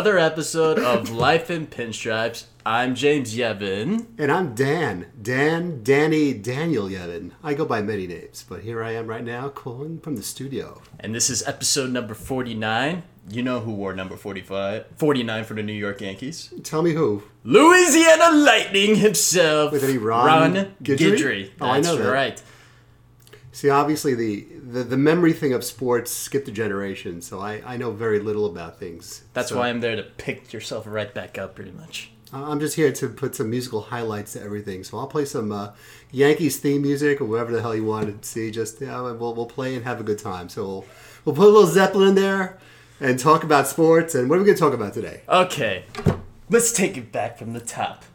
Welcome back to another episode of Life in Pinstripes. I'm James Yevin. And I'm Dan. Dan, Danny, Daniel Yevin. I go by many names, but here I am right now calling from the studio. And this is episode number 49. You know who wore number 45, 49 for the New York Yankees? Tell me who. Louisiana Lightning himself. With any Ron Guidry? Guidry? Oh, I That's know that. right. See, obviously, the, the, the memory thing of sports skipped a generation, so I, I know very little about things. That's So, why I'm there to pick yourself right back up, pretty much. I'm just here to put some musical highlights to everything. So I'll play some uh, Yankees theme music or whatever the hell you want to see. Just yeah, we'll, we'll play and have a good time. So we'll, we'll put a little Zeppelin in there and talk about sports. And what are we going to talk about today? Okay, let's take it back from the top.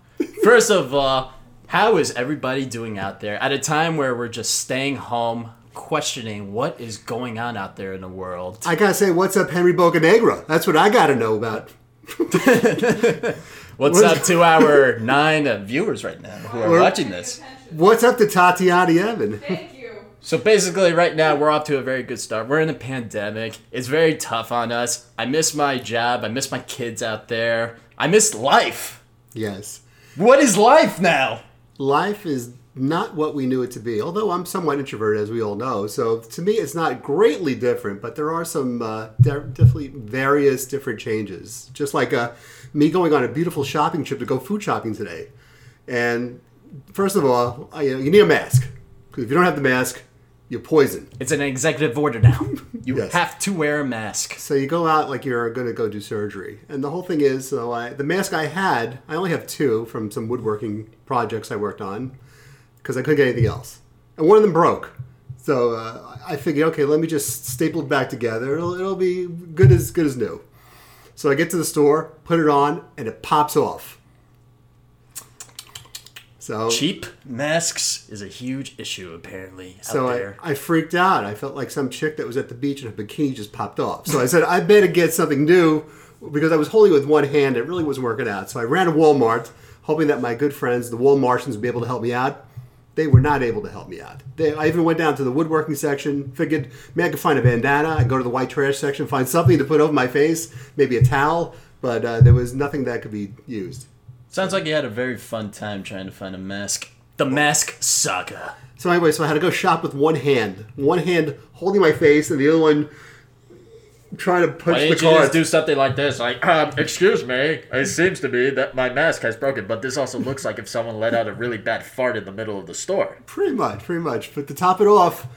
First of all, how is everybody doing out there at a time where we're just staying home, questioning what is going on out there in the world? I gotta say, what's up, Henry Bocanegra? That's what I gotta know about. What's up to our nine uh, viewers right now who are We're- watching this? What's up to Tatiana Evan? Thank you. So basically, right now we're off to a very good start. We're in a pandemic. It's very tough on us. I miss my job. I miss my kids out there. I miss life. Yes, What is life now? Life is not what we knew it to be. Although I'm somewhat introverted, as we all know, so to me it's not greatly different. But there are some uh, de- definitely various different changes. Just like uh, me going on a beautiful shopping trip to go food shopping today. And first of all, I, you, know, you need a mask because if you don't have the mask, you're poisoned. It's an executive order now. You Yes. have to wear a mask. So you go out like you're going to go do surgery, and the whole thing is, so I, the mask I had, I only have two from some woodworking projects I worked on, because I couldn't get anything else, and one of them broke. So uh, I figured, okay, let me just staple it back together. It'll, it'll be good as good as new. So I get to the store, put it on, and it pops off. So Cheap masks is a huge issue apparently out So there. I, I freaked out. I felt like some chick that was at the beach and her bikini just popped off. So I said, I better get something new because I was holding it with one hand. It really wasn't working out. So I ran to Walmart, hoping that my good friends, the Walmartians, would be able to help me out. They were not able to help me out. They, I even went down to the woodworking section, figured maybe I could find a bandana. I go to the white trash section, find something to put over my face, maybe a towel, but uh, there was nothing that could be used. Sounds like you had a very fun time trying to find a mask. The mask saga. So anyway, so I had to go shop with one hand, one hand holding my face, and the other one trying to push Why the didn't you cart. just do something like this? Like, um, excuse me, it seems to me that my mask has broken, but this also looks like if someone let out a really bad fart in the middle of the store. Pretty much, pretty much. But to top it off,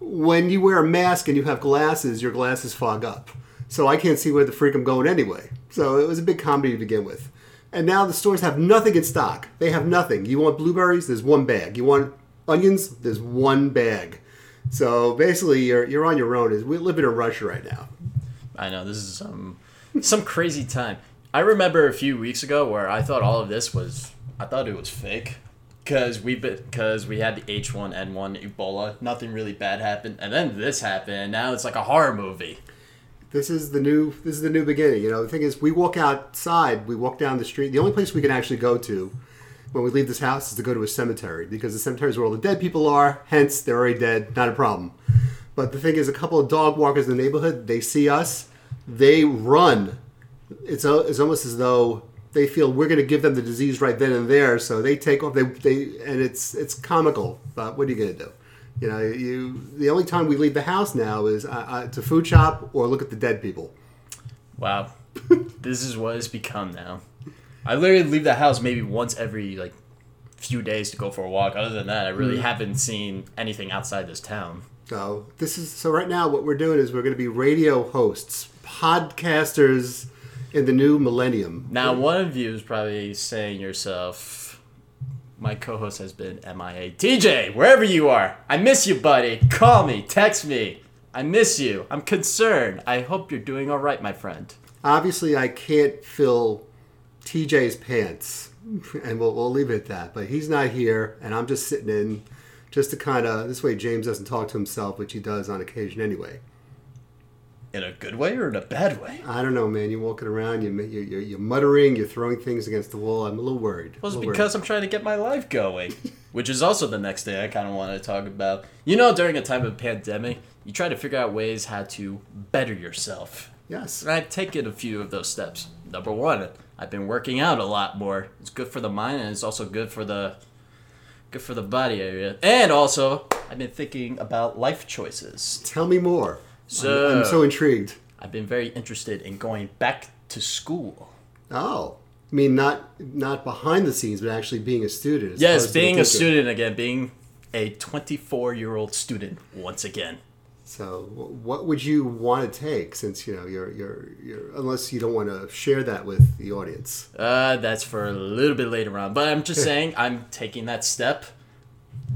when you wear a mask and you have glasses, your glasses fog up. So I can't see where the freak I'm going anyway. So it was a big comedy to begin with. And now the stores have nothing in stock. They have nothing. You want blueberries? There's one bag. You want onions? There's one bag. So basically, you're, you're on your own. Is We live in a rush right now. I know this is some some crazy time. I remember a few weeks ago where I thought all of this was I thought it was fake because we because we had the H1N1 Ebola. Nothing really bad happened, and then this happened. And now it's like a horror movie. This is the new this is the new beginning you know? The thing is we walk outside we walk down the street. The only place we can actually go to when we leave this house is to go to a cemetery because the cemetery is where all the dead people are hence they're already dead not a problem. But the thing is a couple of dog walkers in the neighborhood they see us they run. It's, a, it's almost as though they feel we're going to give them the disease right then and there so they take off they, they and it's it's comical but what are you going to do you know, you the only time we leave the house now is uh, uh, to food shop or look at the dead people. Wow, this is what it's become now. I literally leave the house maybe once every like few days to go for a walk. Other than that, I really haven't seen anything outside this town. So this is so right now what we're doing is we're going to be radio hosts, podcasters in the new millennium. Now, one of you is probably saying yourself, my co-host has been MIA. TJ, wherever you are, I miss you, buddy. Call me, text me. I miss you. I'm concerned. I hope you're doing all right, my friend. Obviously, I can't fill TJ's pants, and we'll, we'll leave it at that. But he's not here, and I'm just sitting in, just to kind of this way James doesn't talk to himself, which he does on occasion anyway. In a good way or in a bad way? I don't know, man. You're walking around, you're, you're, you're, you're muttering, you're throwing things against the wall. I'm a little worried. Well, it's little because I'm trying to get my life going, which is also the next thing I kind of want to talk about. You know, during a time of pandemic, you try to figure out ways how to better yourself. Yes. And I've taken a few of those steps. Number one, I've been working out a lot more. It's good for the mind and it's also good for the good for the body area. And also, I've been thinking about life choices. Tell me more. So- I'm, I'm so intrigued. I've been very interested in going back to school. Oh, I mean, not not behind the scenes, but actually being a student. as Yes, opposed to the being a student again, being a 24 year old student once again. So, what would you want to take? Since you know you're you're you're unless you don't want to share that with the audience. Uh, that's for a little bit later on. But I'm just saying, I'm taking that step.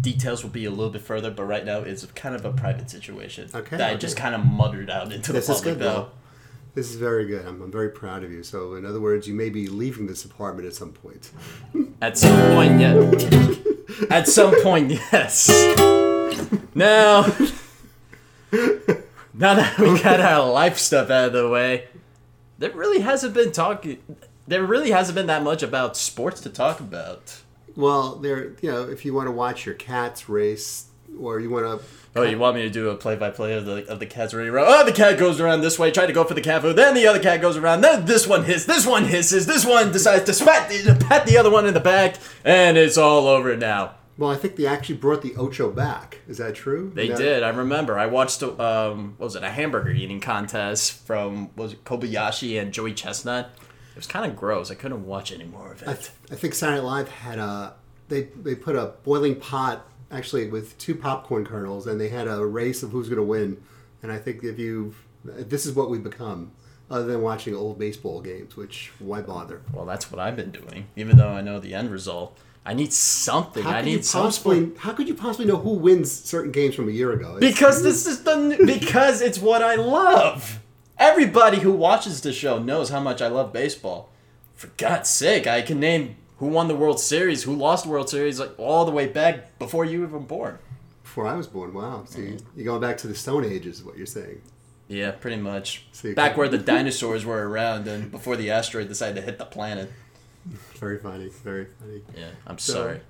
Details will be a little bit further, but right now it's kind of a private situation Okay, that I just kind of muttered out into This the is public, good, though. This is very good. I'm, I'm very proud of you. So, in other words, you may be leaving this apartment at some point. At some point, yeah. At some point, yes. Now, now that we got our life stuff out of the way, there really hasn't been talking. There really hasn't been that much about sports to talk about. Well, there, you know, if you want to watch your cats race, or you want to, Oh, you want me to do a play-by-play of the of the cats running around? Oh, the cat goes around this way, try to go for the cat food. Then the other cat goes around. Then this one hits. This one hisses. This one decides to spat the, pat the other one in the back, and it's all over now. well, I think they actually brought the Ocho back. Is that true? They did. I remember. I watched um, what was it? A hamburger eating contest from was it Kobayashi and Joey Chestnut. It was kind of gross. I couldn't watch any more of I, it. th- I think Saturday Night Live had a they they put a boiling pot actually with two popcorn kernels, and they had a race of who's going to win. And I think if you this is what we've become, other than watching old baseball games, which why bother? Well, that's what I've been doing. Even though I know the end result, I need something. How I need possibly how could you possibly know who wins certain games from a year ago? It's- Because this is the because it's what I love. Everybody who watches the show knows how much I love baseball. For God's sake, I can name who won the World Series, who lost the World Series, like all the way back before you were even born. before I was born. Wow, see, Mm-hmm. you're going back to the Stone Ages, is what you're saying. Yeah, pretty much. See, Back where the dinosaurs were around and before the asteroid decided to hit the planet. Very funny, very funny. Yeah, I'm So- sorry.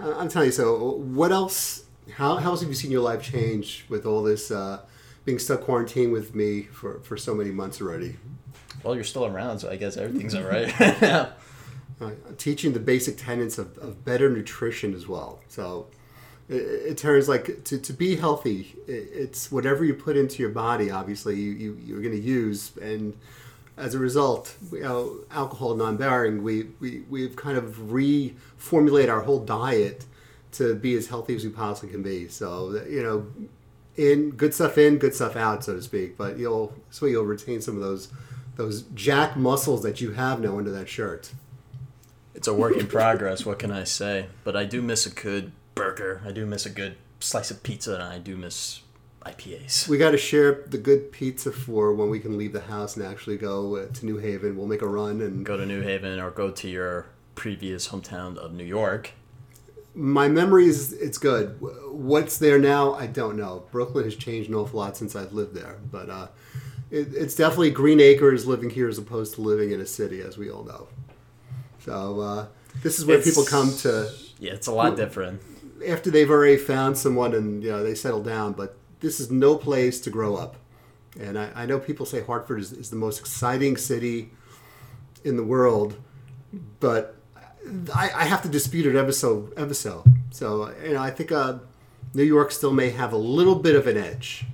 I'm telling you. So, what else? How, how else have you seen your life change with all this uh, being stuck quarantined with me for, for so many months already? Well, you're still around, so I guess everything's all right. yeah. Uh, teaching the basic tenets of, of better nutrition as well. So, it, it turns like to, to be healthy, it, it's whatever you put into your body. Obviously, you, you you're going to use, and as a result, you know, alcohol non-bearing, we, we we've kind of reformulate our whole diet to be as healthy as we possibly can be. So, you know, in good stuff in, good stuff out, so to speak. But you'll so you'll retain some of those those jack muscles that you have now under that shirt. It's a work in progress, what can I say? But I do miss a good burger. I do miss a good slice of pizza, and I do miss IPAs. We got to share the good pizza for when we can leave the house and actually go uh, to New Haven. We'll make a run and Go to New Haven or go to your previous hometown of New York. My memory is it's good. What's there now, I don't know. Brooklyn has changed an awful lot since I've lived there, but uh, it, it's definitely green acres living here as opposed to living in a city, as we all know. So uh, this is where It's- people come to Yeah, it's a lot different. after they've already found someone and you know they settle down. But this is no place to grow up. And I, I know people say Hartford is, is the most exciting city in the world, but I, I have to dispute it ever so ever so. So you know I think uh, New York still may have a little bit of an edge.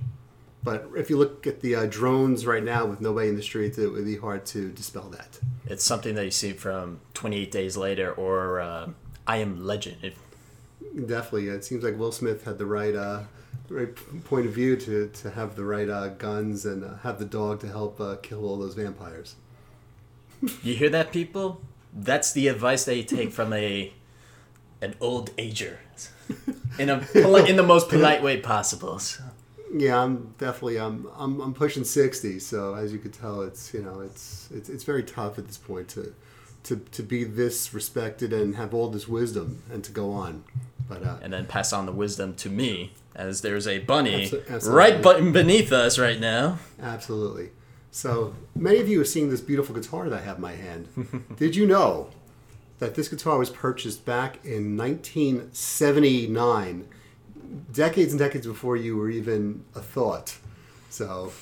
But if you look at the uh, drones right now with nobody in the streets, it would be hard to dispel that. It's something that you see from 28 Days Later or uh, I Am Legend. If, Definitely, it seems like Will Smith had the right, uh, right point of view to, to have the right uh, guns and uh, have the dog to help uh, kill all those vampires. you hear that, people? That's the advice that you take from a an old ager in a poli- in the most polite way possible. So. Yeah, I'm definitely I'm I'm, I'm pushing sixty, so as you could tell, it's you know it's it's it's very tough at this point to to to be this respected and have all this wisdom and to go on. But uh, and then pass on the wisdom to me, as there's a bunny Abso- absolutely. right beneath us right now. Absolutely. So many of you have seen this beautiful guitar that I have in my hand. Did you know that this guitar was purchased back in 1979, decades and decades before you were even a thought? So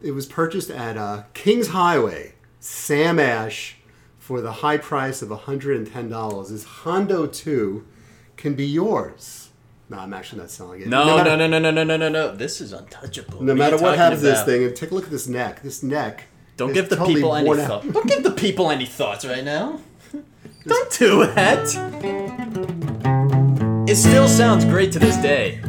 it was purchased at uh, Kings Highway, Sam Ash, for the high price of $110. This Hondo 2 can be yours. No, I'm actually not selling it. No, matter- no, no, no, no, no, no, no, no. This is untouchable. No matter what happens to this thing, and take a look at this neck. This neck. Don't give the totally people any thoughts. Don't give the people any thoughts right now. Don't do that. It still sounds great to this day.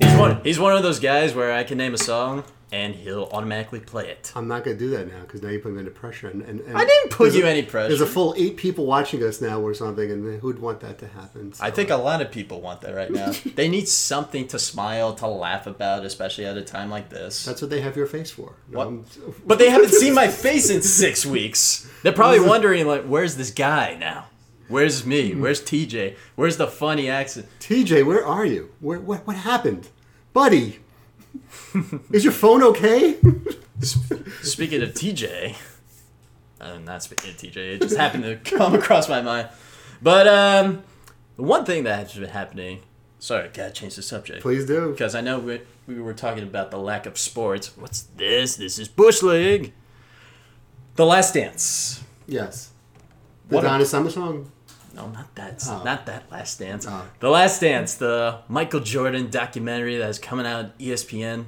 He's one. He's one of those guys where I can name a song and he'll automatically play it. I'm not going to do that now because now you put me under pressure. And, and, and I didn't put you a- any pressure. There's a full eight people watching us now or something, and who'd want that to happen? I think a lot of people want that right now. they need something to smile, to laugh about, especially at a time like this. that's what they have your face for. No, But they haven't seen my face in six weeks. They're probably wondering, like, where's this guy now? Where's me? Where's TJ? Where's the funny accent? TJ, where are you? Where, what, what happened? Buddy, is your phone okay? Speaking of TJ, I'm not speaking of TJ. It just happened to come across my mind. But um, the one thing that has been happening. Sorry, gotta change the subject. Please do. Because I know we, we were talking about the lack of sports. What's this? This is Bush League. The Last Dance. Yes. The What a- Summer song. No, not that. Oh. Not that Last Dance. Oh. The Last Dance, the Michael Jordan documentary that is coming out ESPN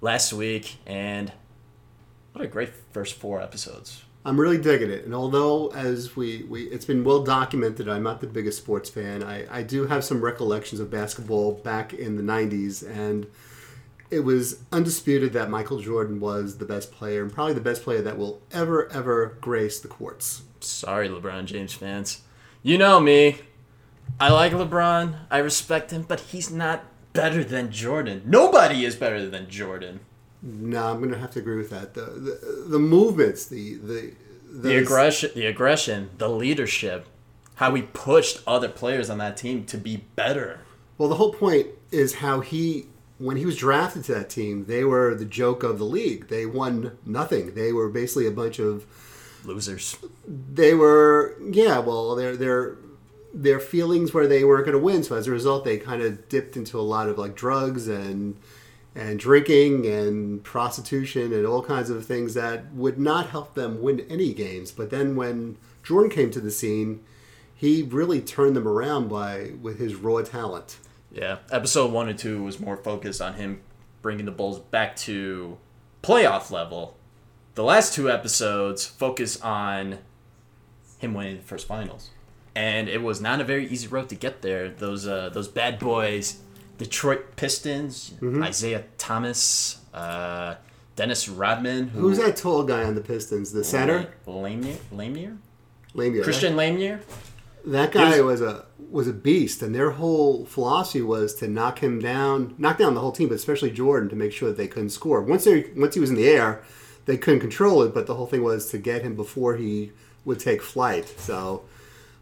last week, and what a great first four episodes. I'm really digging it. And although, as we, we it's been well documented, I'm not the biggest sports fan. I, I do have some recollections of basketball back in the 90s, and it was undisputed that Michael Jordan was the best player and probably the best player that will ever, ever grace the courts. Sorry, LeBron James fans. You know me. I like LeBron. I respect him, but he's not better than Jordan. Nobody is better than Jordan. No, I'm going to have to agree with that. The the, the movements, the the The aggression, the aggression, the leadership, how he pushed other players on that team to be better. Well, the whole point is how he, when he was drafted to that team, they were the joke of the league. They won nothing. They were basically a bunch of, Losers. they were, yeah, well, their their their feelings where they weren't going to win. So as a result, they kind of dipped into a lot of like drugs and and drinking and prostitution and all kinds of things that would not help them win any games. But then when Jordan came to the scene, he really turned them around by with his raw talent. Yeah, episode one and two was more focused on him bringing the Bulls back to playoff level. The last two episodes focus on him winning the first finals, and it was not a very easy road to get there. Those uh, those bad boys, Detroit Pistons, Isiah Thomas, uh, Dennis Rodman, who, Who's that tall guy on the Pistons? The center, Laimbeer, Laimbeer, Laimbeer. Christian Laimbeer. That guy He was a was a beast, and their whole philosophy was to knock him down, knock down the whole team, but especially Jordan, to make sure that they couldn't score. Once they once he was in the air, they couldn't control it, but the whole thing was to get him before he would take flight. So,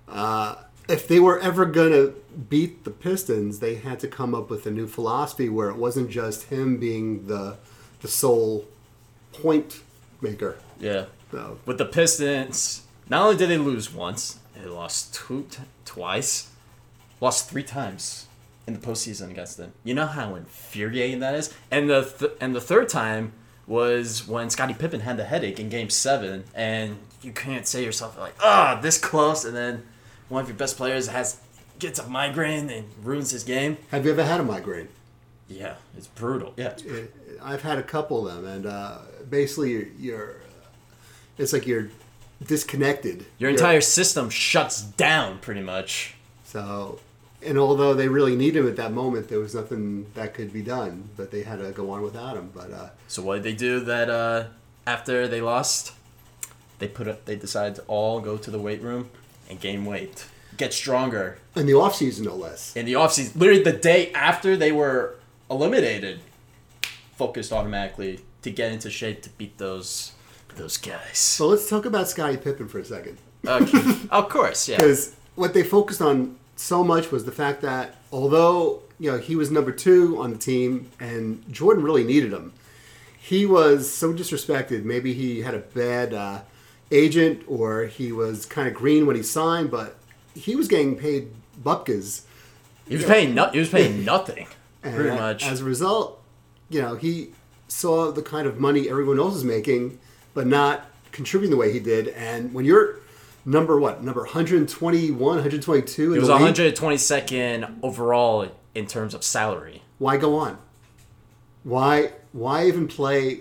uh, if they were ever gonna beat the Pistons, they had to come up with a new philosophy where it wasn't just him being the the sole point maker. Yeah, So, with the Pistons, not only did they lose once, they lost two, t- twice, lost three times in the postseason against them. You know how infuriating that is. And the th- and the third time was when Scottie Pippen had the headache in Game Seven, and you can't say yourself like, ah, this close, and then one of your best players has gets a migraine and ruins his game. have you ever had a migraine? Yeah, it's brutal. Yeah, it's it, I've had a couple of them, and uh, basically you're, you're, it's like you're disconnected. your You're- entire system shuts down pretty much. So, and although they really need him at that moment, there was nothing that could be done. But they had to go on without him. But uh, So what did they do that uh, after they lost? They put up. They decided to all go to the weight room and gain weight, get stronger. in the off season, no less. In the off season, literally the day after they were eliminated, focused automatically to get into shape to beat those those guys. So let's talk about Scottie Pippen for a second, Okay. of course, yeah. because what they focused on so much was the fact that although you know he was number two on the team, and Jordan really needed him, he was so disrespected. Maybe he had a bad uh, agent, or he was kind of green when he signed, but he was getting paid bupkas. He was paying no, He was paying nothing. Pretty much. As a result, you know, he saw the kind of money everyone else is making, but not contributing the way he did. And when you're number what number 121, 122 in It was the league, 122nd overall in terms of salary. why go on? Why why even play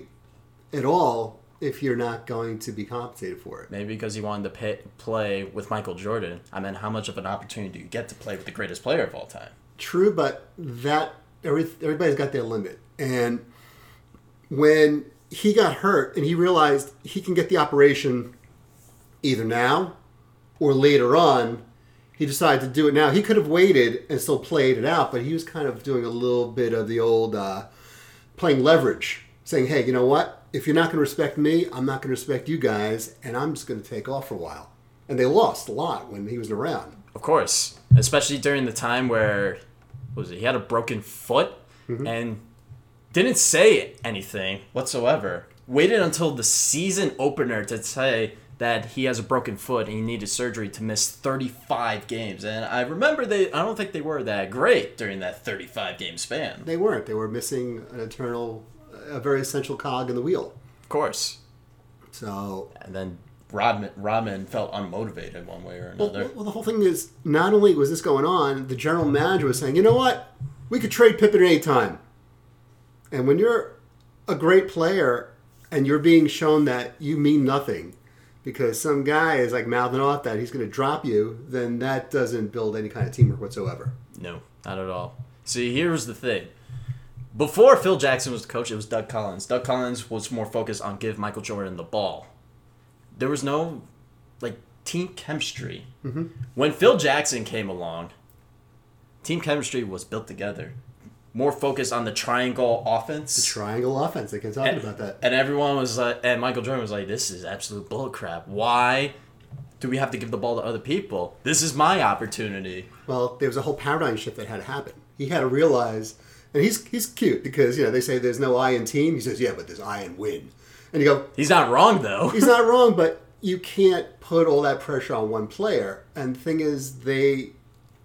at all if you're not going to be compensated for it? Maybe because he wanted to pay, play with Michael Jordan. I mean, how much of an opportunity do you get to play with the greatest player of all time? True, but that every, everybody's got their limit. And when he got hurt and he realized he can get the operation either now or later on, he decided to do it now. He could have waited and still played it out, but he was kind of doing a little bit of the old uh, playing leverage, saying, "Hey, you know what? If you're not going to respect me, I'm not going to respect you guys, and I'm just going to take off for a while." And they lost a lot when he was around. Of course, especially during the time where what was it? He had a broken foot and didn't say anything whatsoever. Waited until the season opener to say that he has a broken foot and he needed surgery to miss 35 games. And I remember they I don't think they were that great during that 35 game span. They weren't. They were missing an eternal, a very essential cog in the wheel. Of course. So, And then Rodman Rodman felt unmotivated one way or well, another. well, the whole thing is not only was this going on, the general manager was saying, you know what? We could trade Pippen at any time. And when you're a great player and you're being shown that you mean nothing because some guy is like mouthing off that he's going to drop you, then that doesn't build any kind of teamwork whatsoever. No, not at all. See, here's the thing. Before Phil Jackson was the coach, it was Doug Collins. Doug Collins was more focused on give Michael Jordan the ball. There was no like team chemistry. Mm-hmm. When Phil Jackson came along, team chemistry was built together. More focused on the triangle offense. The triangle offense. They can talk and, about that. and everyone was like, and Michael Jordan was like, "This is absolute bullcrap. Why do we have to give the ball to other people? This is my opportunity." Well, there was a whole paradigm shift that had to happen. He had to realize, and he's he's cute because you know they say there's no I in team. He says, yeah, but there's I in win. And you go, He's not wrong though. he's not wrong, but you can't put all that pressure on one player. And the thing is, they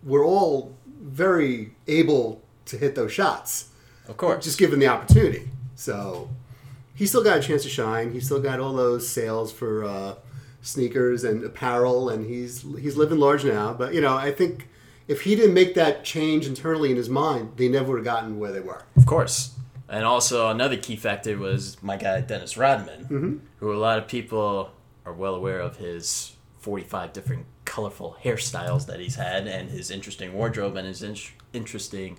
were all very able to hit those shots, of course. just given the opportunity. So he still got a chance to shine. He still got all those sales for uh, sneakers and apparel, and he's he's living large now. But you know, I think if he didn't make that change internally in his mind, they never would have gotten where they were. Of course. And also another key factor was my guy Dennis Rodman, who a lot of people are well aware of his 45 different colorful hairstyles that he's had and his interesting wardrobe and his in- interesting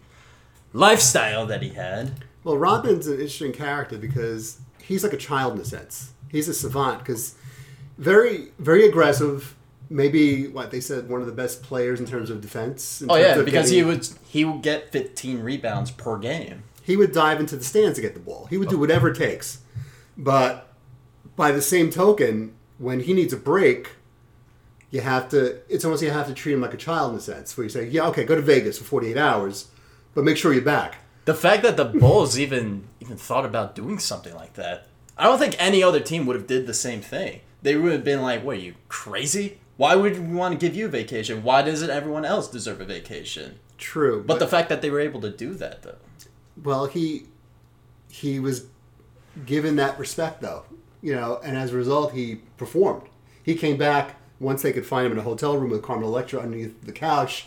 lifestyle that he had. Well, Rodman's an interesting character because he's like a child in a sense. He's a savant because very, very aggressive. Maybe what they said, one of the best players in terms of defense. Oh terms yeah, because getting- he would he would get 15 rebounds per game. he would dive into the stands to get the ball. He would do oh. whatever it takes. But by the same token, when he needs a break, you have to. It's almost you have to treat him like a child in a sense, where you say, "Yeah, okay, go to Vegas for 48 hours, but make sure you're back." The fact that the Bulls even even thought about doing something like that, I don't think any other team would have did the same thing. They would have been like, "What are you crazy? Why would we want to give you a vacation? Why doesn't everyone else deserve a vacation?" True, But the fact that they were able to do that, though, Well, he he was given that respect though, you know, and as a result, he performed. He came back once they could find him in a hotel room with Carmen Electra underneath the couch.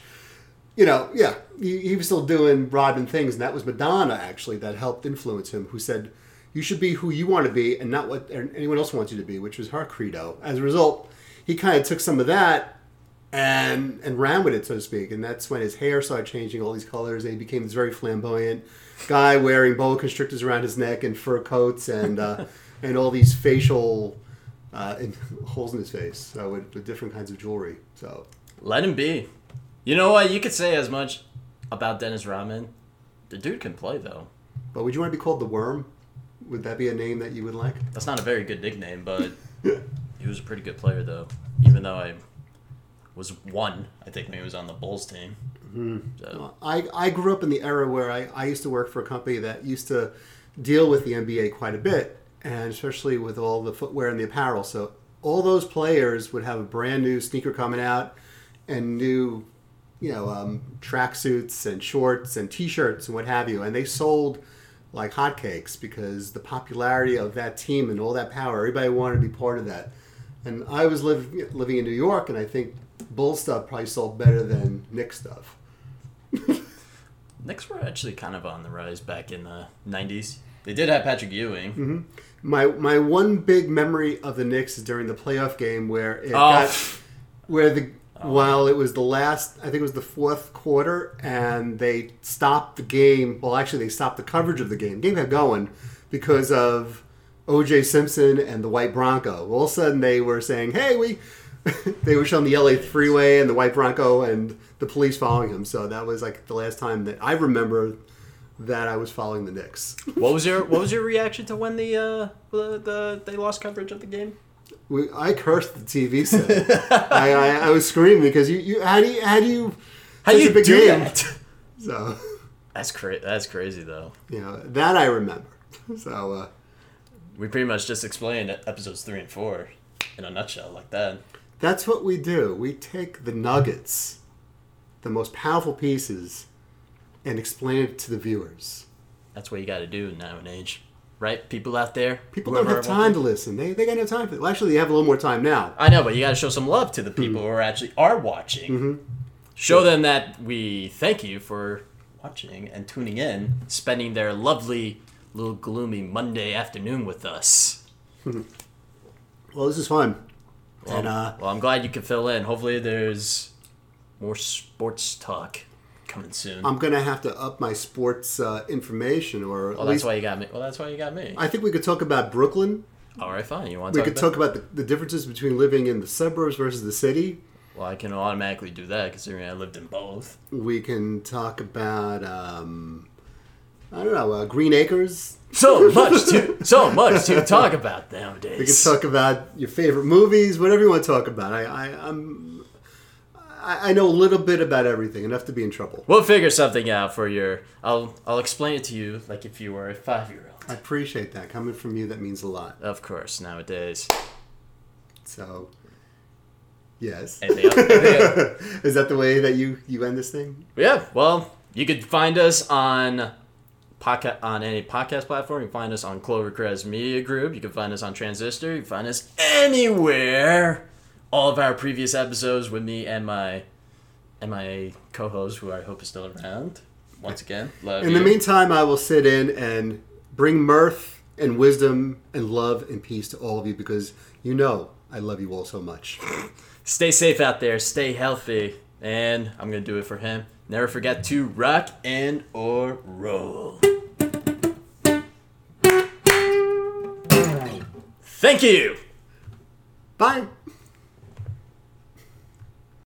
You know, yeah, he, he was still doing Rodman things, and that was Madonna actually that helped influence him. Who said, "You should be who you want to be, and not what anyone else wants you to be," which was her credo. As a result, he kind of took some of that and and ran with it, so to speak. And that's when his hair started changing all these colors, and he became this very flamboyant guy wearing boa constrictors around his neck and fur coats and uh, and all these facial uh, holes in his face with, with different kinds of jewelry. So let him be. You know what? You could say as much about Dennis Rodman. The dude can play though. But would you want to be called the Worm? Would that be a name that you would like? That's not a very good nickname, but he was a pretty good player though. Even though I was one, I think when he was on the Bulls team. Mm-hmm. So, I, I grew up in the era where I, I used to work for a company that used to deal with the NBA quite a bit, and especially with all the footwear and the apparel. So all those players would have a brand new sneaker coming out and new you know, um, tracksuits and shorts and T-shirts and what have you, and they sold like hotcakes because the popularity of that team and all that power, everybody wanted to be part of that. And I was live, living in New York, and I think Bull stuff probably sold better than Knicks stuff. Knicks were actually kind of on the rise back in the '90s. They did have Patrick Ewing. Mm-hmm. My my one big memory of the Knicks is during the playoff game where it Oh. got where the while it was the last I think it was the fourth quarter and they stopped the game. Well, actually they stopped the coverage of the game. game had going because of O.J. Simpson and the White Bronco. All of a sudden they were saying, "Hey, we." they were showing the LA freeway and the White Bronco and the police following him. So that was like the last time that I remember that I was following the Knicks. What was your What was your reaction to when the uh, the, the they lost coverage of the game? We, I cursed the TV set. I, I, I was screaming because you, you how do you how do you How do you big do game? that? So That's cra- That's crazy though. you know that I remember. So uh, We pretty much just explained episodes three and four in a nutshell, like that. that's what we do. We take the nuggets, the most powerful pieces, and explain it to the viewers. That's what you got to do now and age, right? People out there, People don't have time to listen. They, they got no time for it. Well, actually, they have a little more time now. I know, but you got to show some love to the people who are actually are watching. Mm-hmm. Show them that we thank you for watching and tuning in, spending their lovely little gloomy Monday afternoon with us. Well, this is fun. Well, And uh, well, I'm glad you could fill in. Hopefully, there's more sports talk coming soon. I'm gonna have to up my sports uh, information, or at well, that's why you got me. Well, that's why you got me. I think we could talk about Brooklyn. All right, fine. You want to We talk could about? talk about the, the differences between living in the suburbs versus the city. Well, I can automatically do that considering I lived in both. We can talk about um, I don't know uh, Green Acres. So much to so much to talk about nowadays. We can talk about your favorite movies, whatever you want to talk about. I, I I'm I, I know a little bit about everything, enough to be in trouble. We'll figure something out for your. I'll I'll explain it to you like if you were a five year old. I appreciate that coming from you. That means a lot. Of course, nowadays. So, yes, Anything else? Anything else? is that the way that you you end this thing? yeah. Well, you could find us on podcast on any podcast platform. You can find us on Clovercrest Media Group. You can find us on Transistor. You can find us anywhere. All of our previous episodes with me and my and my co-host, who I hope is still around. Once again, love In you. the meantime, I will sit in and bring mirth and wisdom and love and peace to all of you because you know I love you all so much. Stay safe out there. Stay healthy. And I'm going to do it for him. Never forget to rock and or roll. Thank you. Bye.